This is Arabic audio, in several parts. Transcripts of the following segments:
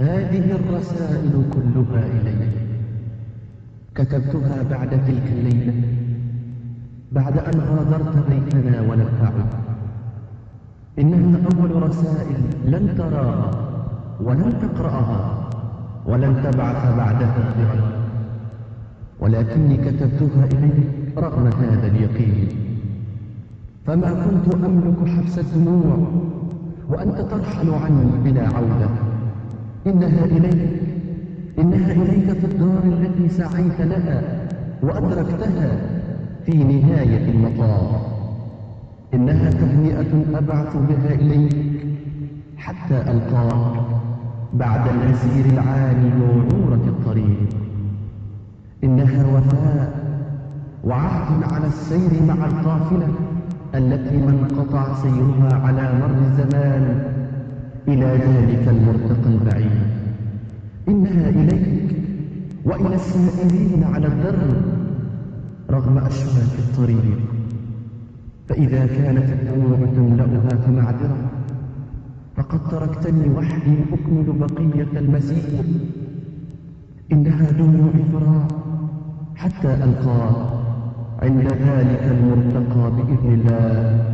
هذه الرسائل كلها إليك كتبتها بعد تلك الليلة بعد أن غادرت بيتنا ولم تعد إنها أول رسائل لن تراها ولن تقرأها ولن تبعث بعدها برد ولكني كتبتها إليك رغم هذا اليقين. فما كنت أملك حبس الدموع وأنت ترحل عني بلا عودة. إنها إليك إنها إليك في الدار التي سعيت لها وأدركتها في نهاية المطاف. إنها تهنئة أبعث بها إليك حتى ألقاك بعد المسير العالي وعورة الطريق. إنها وفاء وعهد على السير مع القافلة التي ما انقطع سيرها على مر الزمان إلى ذلك المرتقى البعيد. إنها إليك وإلى السائرين على الدرب رغم أشواك الطريق. فإذا كانت الدموع تملأها فمعذرة. فقد تركتني وحدي أكمل بقية المسير إنها دموع فراق حتى ألقاك عند ذلك المرتقى بإذن الله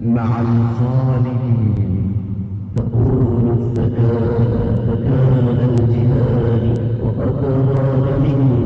مع الخالدين. تقول الزكاة فكان الجهاد وقد غاب من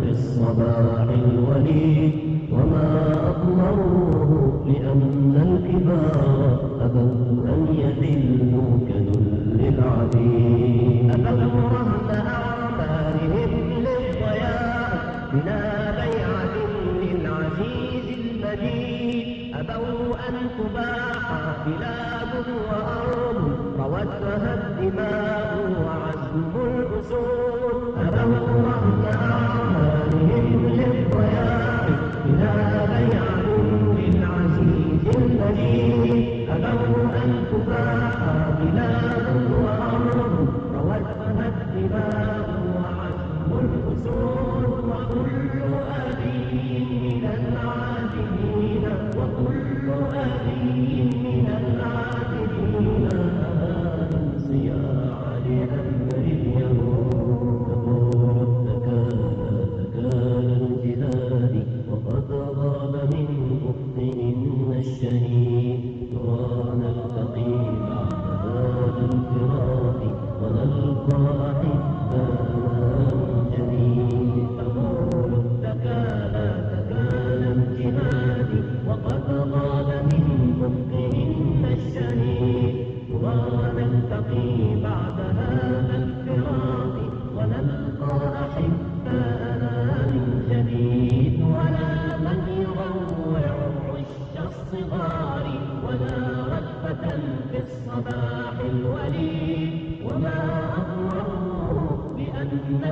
في الصباح الوليد وما أطمروه لأن الكبار أبوا أن يذلوا كذل العبيد أبوا رهن أعمارهم للضياع بلا بيعة للعزيز المجيد أبوا أن تباع بلاد وأرض روتها الدماء وعزم الأسود أبوا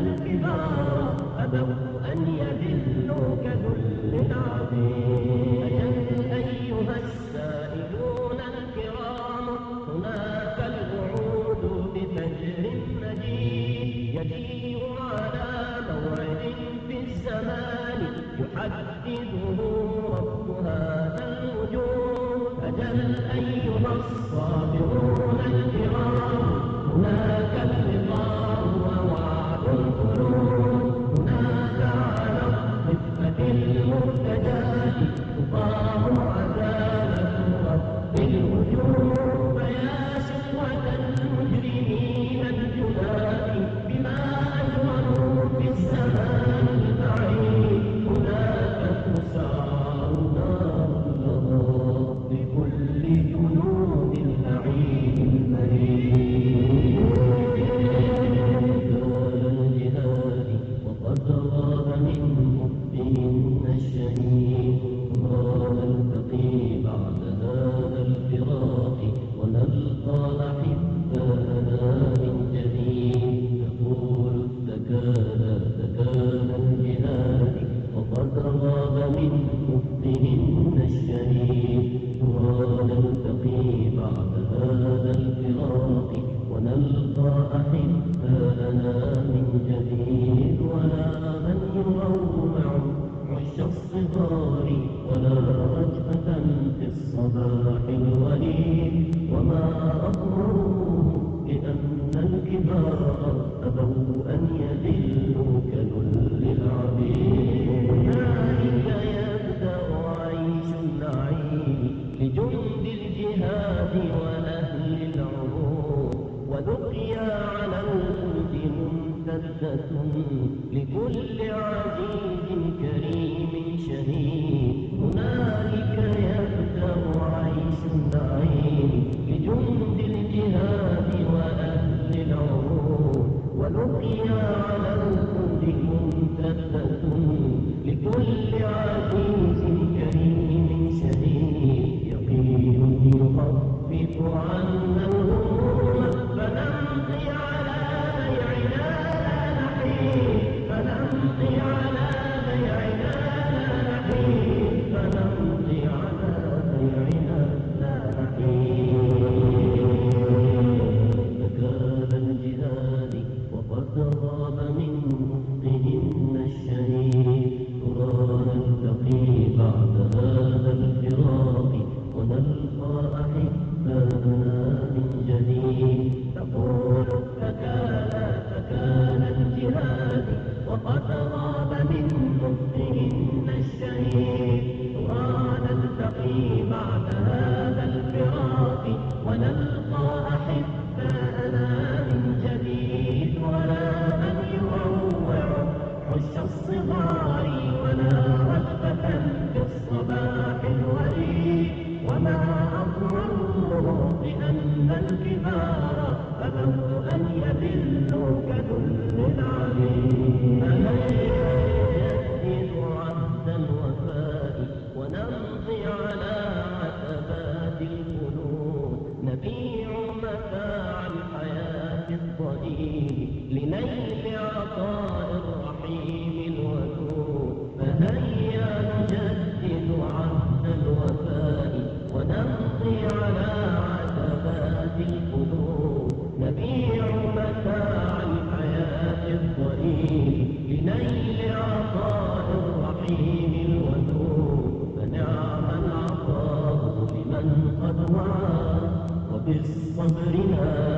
الكبار أيها السائلون الكرام هناك الوعود بفجر مجيد يجيء على موعد في الزمان يحدده رب هذا الوجود أجل أيها الصابرون الكرام هناك من جديد ولا من يروع عش الصغار ولا رجبة في الصباح الوليد وما أضره بأن الكبار أبوا أن يذلوا لكل عزيز كريم شهيد. هنالك يبدأ عيش النعيم لجند الجهاد وأهل العروض. ولقيا على الخلد ممتدة لكل عزيز فنمضي على بيعنا لا الضئيل لنيل عطاء الرحيم الودود فهيا نجدد عهد الوفاء ونمضي على عتبات القلوب. نبيع متاع الحياة الضئيل لنيل عطاء الرحيم الودود. فنعم العطاء لمن قد وعى وبالصبر نال